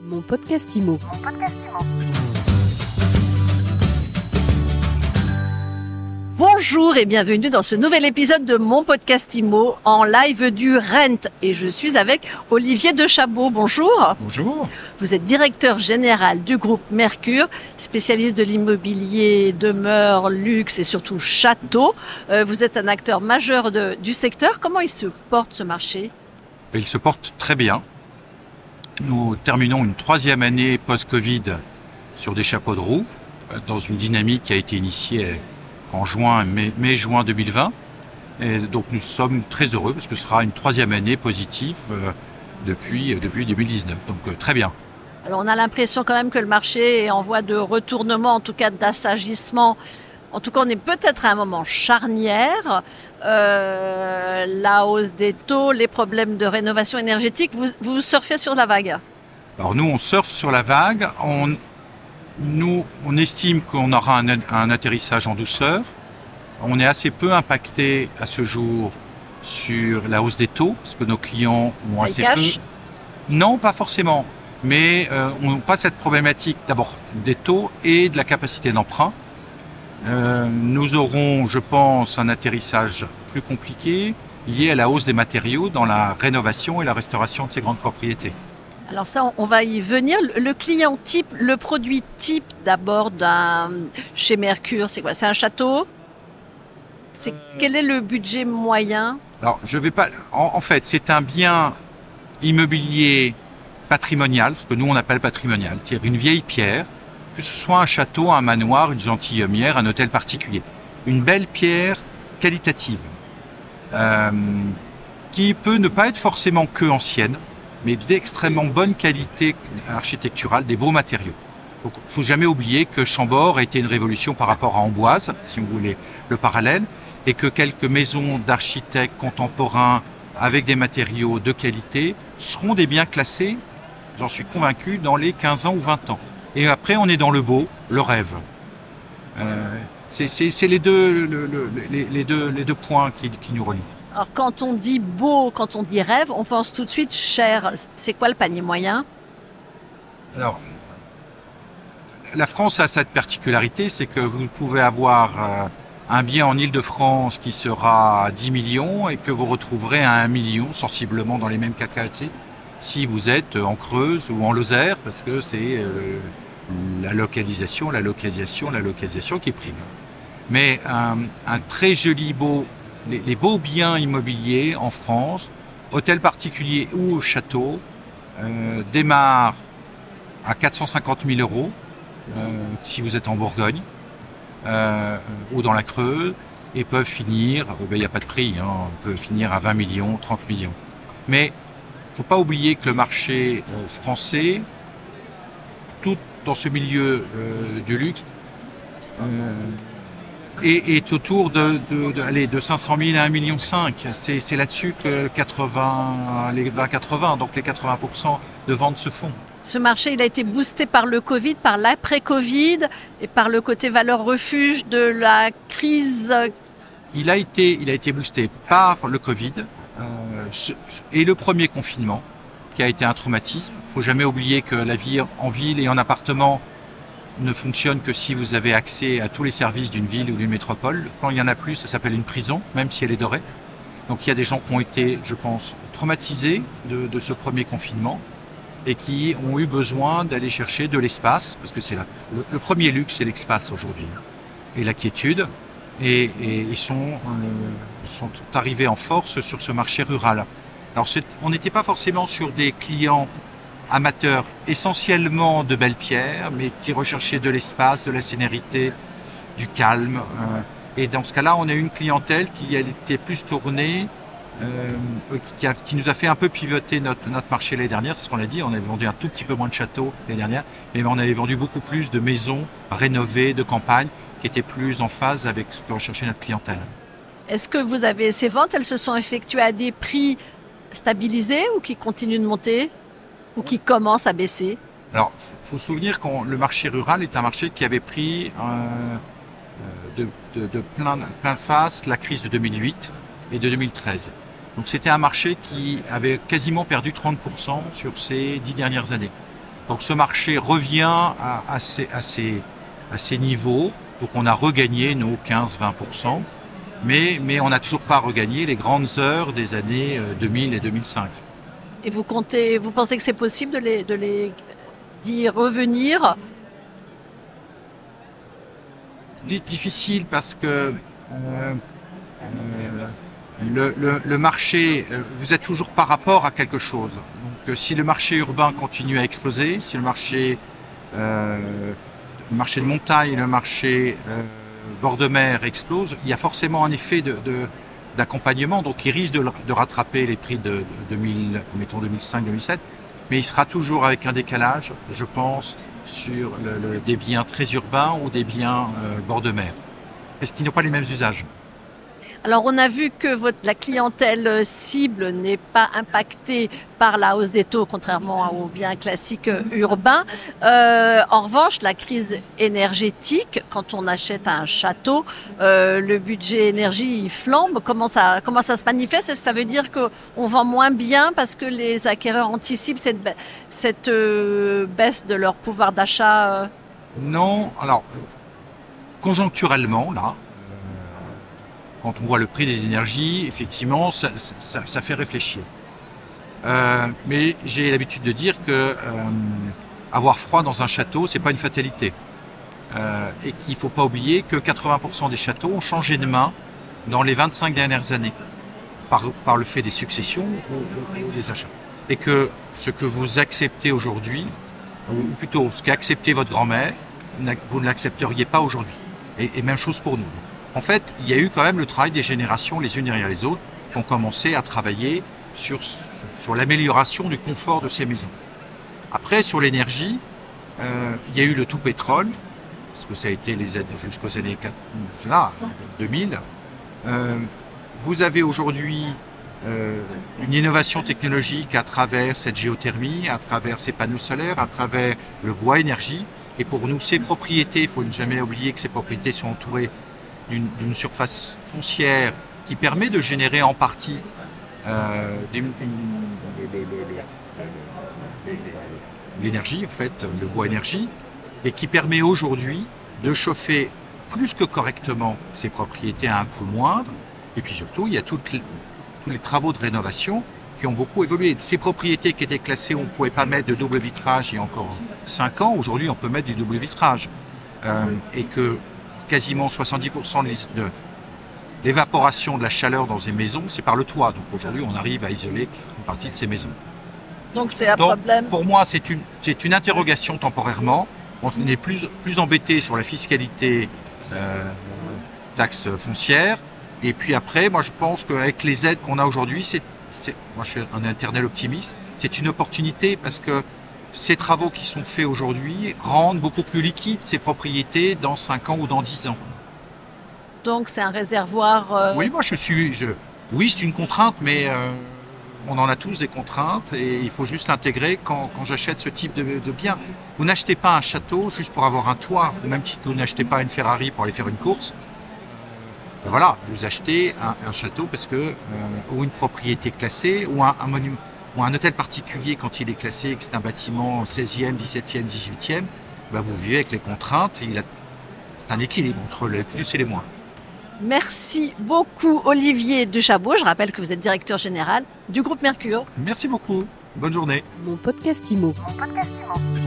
Mon podcast IMO. Bonjour et bienvenue dans ce nouvel épisode de mon podcast IMO en live du Rent. Et je suis avec Olivier de Chabot. Bonjour. Bonjour. Vous êtes directeur général du groupe Mercure, spécialiste de l'immobilier, demeure, luxe et surtout château. Euh, vous êtes un acteur majeur de- du secteur. Comment il se porte ce marché? Il se porte très bien. Nous terminons une troisième année post-Covid sur des chapeaux de roue, euh, dans une dynamique qui a été initiée en juin, mai- mai-juin 2020. Et donc nous sommes très heureux parce que ce sera une troisième année positive euh, depuis, euh, depuis 2019. Donc très bien. Alors on a l'impression quand même que le marché est en voie de retournement, en tout cas d'assagissement. En tout cas, on est peut-être à un moment charnière. Euh, la hausse des taux, les problèmes de rénovation énergétique, vous, vous surfez sur la vague. Alors nous, on surfe sur la vague. On, nous, on estime qu'on aura un, un atterrissage en douceur. On est assez peu impacté à ce jour sur la hausse des taux, parce que nos clients ont assez cash. peu. Non, pas forcément. Mais euh, on n'a pas cette problématique d'abord des taux et de la capacité d'emprunt. Euh, nous aurons, je pense, un atterrissage plus compliqué lié à la hausse des matériaux dans la rénovation et la restauration de ces grandes propriétés. Alors ça, on- va y venir. Le- Le client type, le produit type d'abord d'un chez Mercure, c'est quoi? C'est un château? C'est quel est le budget moyen? Alors, je vais pas. En, en fait, c'est un bien immobilier patrimonial, ce que nous on appelle patrimonial, c'est-à-dire une vieille pierre, que ce soit un château, un manoir, une gentilhommière, un hôtel particulier, une belle pierre qualitative, euh, qui peut ne pas être forcément que ancienne, mais d'extrêmement bonne qualité architecturale, des beaux matériaux. Donc, faut jamais oublier que Chambord a été une révolution par rapport à Amboise, si vous voulez le parallèle, et que quelques maisons d'architectes contemporains avec des matériaux de qualité seront des biens classés, j'en suis convaincu, dans les 15 ans ou 20 ans. Et après, on est dans le beau, le rêve. Euh, c'est les, deux, le- le- les, les deux, les deux points qui, qui nous relient. Alors quand on dit beau, quand on dit rêve, on pense tout de suite cher. C'est quoi le panier moyen? Alors, la France a cette particularité, c'est que vous pouvez avoir euh, un bien en Ile-de-France qui sera à 10 millions et que vous retrouverez à 1 million sensiblement dans les mêmes catégories si vous êtes en Creuse ou en Lozère, parce que c'est euh, la localisation, la localisation, la localisation qui prime. Mais un, très joli beau, les, beaux biens immobiliers en France, hôtels particuliers ou châteaux, euh, démarrent à 450 000 euros euh, si vous êtes en Bourgogne euh, ou dans la Creuse et peuvent finir, ben, il n'y a pas de prix, hein, on peut finir à 20 millions, 30 millions. Mais faut pas oublier que le marché euh, français, tout dans ce milieu euh, du luxe, euh, est, est autour de, de, de, allez, de 500 000 à 1,5 million. C'est c'est là-dessus que 80, les 20-80, donc les 80% de ventes se font. Ce marché, il a été boosté par le Covid, par l'après-Covid et par le côté valeur refuge de la crise. Il a été, il a été boosté par le Covid ce- et le premier confinement, qui a été un traumatisme. Il faut jamais oublier que la vie en ville et en appartement ne fonctionne que si vous avez accès à tous les services d'une ville ou d'une métropole. Quand il y en a plus, ça s'appelle une prison, même si elle est dorée. Donc il y a des gens qui ont été, je pense, traumatisés de, ce premier confinement et qui ont eu besoin d'aller chercher de l'espace, parce que c'est le, le premier luxe, c'est l'espace aujourd'hui, et la quiétude et, et ils sont, euh, sont arrivés en force sur ce marché rural. Alors on n'était pas forcément sur des clients amateurs essentiellement de belles pierres, mais qui recherchaient de l'espace, de la sénérité, du calme. euh, et dans ce cas-là, on a eu une clientèle qui était plus tournée, euh, qui nous a fait un peu pivoter notre, notre marché l'année dernière, c'est ce qu'on a dit, on avait vendu un tout petit peu moins de châteaux l'année dernière, mais on avait vendu beaucoup plus de maisons rénovées, de campagnes, qui étaient plus en phase avec ce que recherchait notre clientèle. Est-ce que vous avez ces ventes Elles se sont effectuées à des prix stabilisés ou qui continuent de monter ou qui commencent à baisser? Alors, il faut se souvenir que le marché rural est un marché qui avait pris euh, euh, de, plein, face la crise de 2008 et de 2013. Donc c'était un marché qui avait quasiment perdu 30% sur ces dix dernières années. Donc ce marché revient à, à, ces, à, ces niveaux. Donc on a regagné nos 15-20%, mais, mais on n'a toujours pas regagné les grandes heures des années 2000 et 2005. Et vous comptez, vous pensez que c'est possible de les, de les d'y revenir? Difficile parce que euh, le, le, le, marché, vous êtes toujours par rapport à quelque chose. Donc si le marché urbain continue à exploser, si le marché, euh, le marché de montagne, le marché euh, bord de mer explose, il y a forcément un effet d'accompagnement, donc il risque de, rattraper les prix de, de 2000, mettons 2005-2007, mais il sera toujours avec un décalage, je pense, sur des biens très urbains ou des biens euh, bord de mer. Est-ce qu'ils n'ont pas les mêmes usages? Alors on a vu que la clientèle cible n'est pas impactée par la hausse des taux, contrairement aux biens classiques urbains. Euh, en revanche, la crise énergétique, quand on achète un château, euh, le budget énergie il flambe. Comment ça, se manifeste? Est-ce que ça veut dire qu'on vend moins bien parce que les acquéreurs anticipent cette, euh, baisse de leur pouvoir d'achat euh? Non, alors conjoncturellement, là, quand on voit le prix des énergies, effectivement, ça, fait réfléchir. Euh, mais j'ai l'habitude de dire que euh, avoir froid dans un château, c'est pas une fatalité. Euh, et qu'il faut pas oublier que 80% des châteaux ont changé de main dans les 25 dernières années, par, le fait des successions ou, des achats. Et que ce que vous acceptez aujourd'hui, ou plutôt ce qu'a accepté votre grand-mère, vous ne l'accepteriez pas aujourd'hui. Et même chose pour nous. En fait, il y a eu quand même le travail des générations les unes derrière les autres qui ont commencé à travailler sur, l'amélioration du confort de ces maisons. Après, sur l'énergie, euh, il y a eu le tout pétrole, parce que ça a été jusqu'aux années 4, là, 2000. Euh, vous avez aujourd'hui euh, une innovation technologique à travers cette géothermie, à travers ces panneaux solaires, à travers le bois énergie. Et pour nous, ces propriétés, il faut ne jamais oublier que ces propriétés sont entourées d'une surface foncière qui permet de générer en partie euh, l'énergie, en fait, le bois énergie, et qui permet aujourd'hui de chauffer plus que correctement ces propriétés à un coût moindre. Et puis surtout, il y a tous les travaux de rénovation qui ont beaucoup évolué. Ces propriétés qui étaient classées, on ne pouvait pas mettre de double vitrage il y a encore 5 ans. Aujourd'hui, on peut mettre du double vitrage. Euh, et que quasiment 70% de l'évaporation de la chaleur dans ces maisons, c'est par le toit. Donc aujourd'hui, on arrive à isoler une partie de ces maisons. Donc c'est un Donc, problème. Pour moi, c'est une, c'est une interrogation temporairement. On est plus, plus embêté sur la fiscalité euh, taxe foncière. Et puis après, moi je pense qu'avec les aides qu'on a aujourd'hui, c'est, moi je suis un internel optimiste, c'est une opportunité parce que ces travaux qui sont faits aujourd'hui rendent beaucoup plus liquides ces propriétés dans 5 ans ou dans 10 ans. Donc c'est un réservoir. Euh... Oui, moi je suis. Je... Oui, c'est une contrainte, mais euh, on en a tous des contraintes et il faut juste l'intégrer quand, quand j'achète ce type de, de bien. Vous n'achetez pas un château juste pour avoir un toit, ou même si vous n'achetez pas une Ferrari pour aller faire une course. Euh, voilà, vous achetez un, un château parce que euh, ou une propriété classée ou un, un monument ou un hôtel particulier quand il est classé que c'est un bâtiment 16e, 17e, 18e, bah vous vivez avec les contraintes. Il a un équilibre entre les plus et les moins. Merci beaucoup Olivier Duchabot. Je rappelle que vous êtes directeur général du groupe Mercure. Merci beaucoup. Bonne journée. Mon podcast IMO. Mon podcast IMO.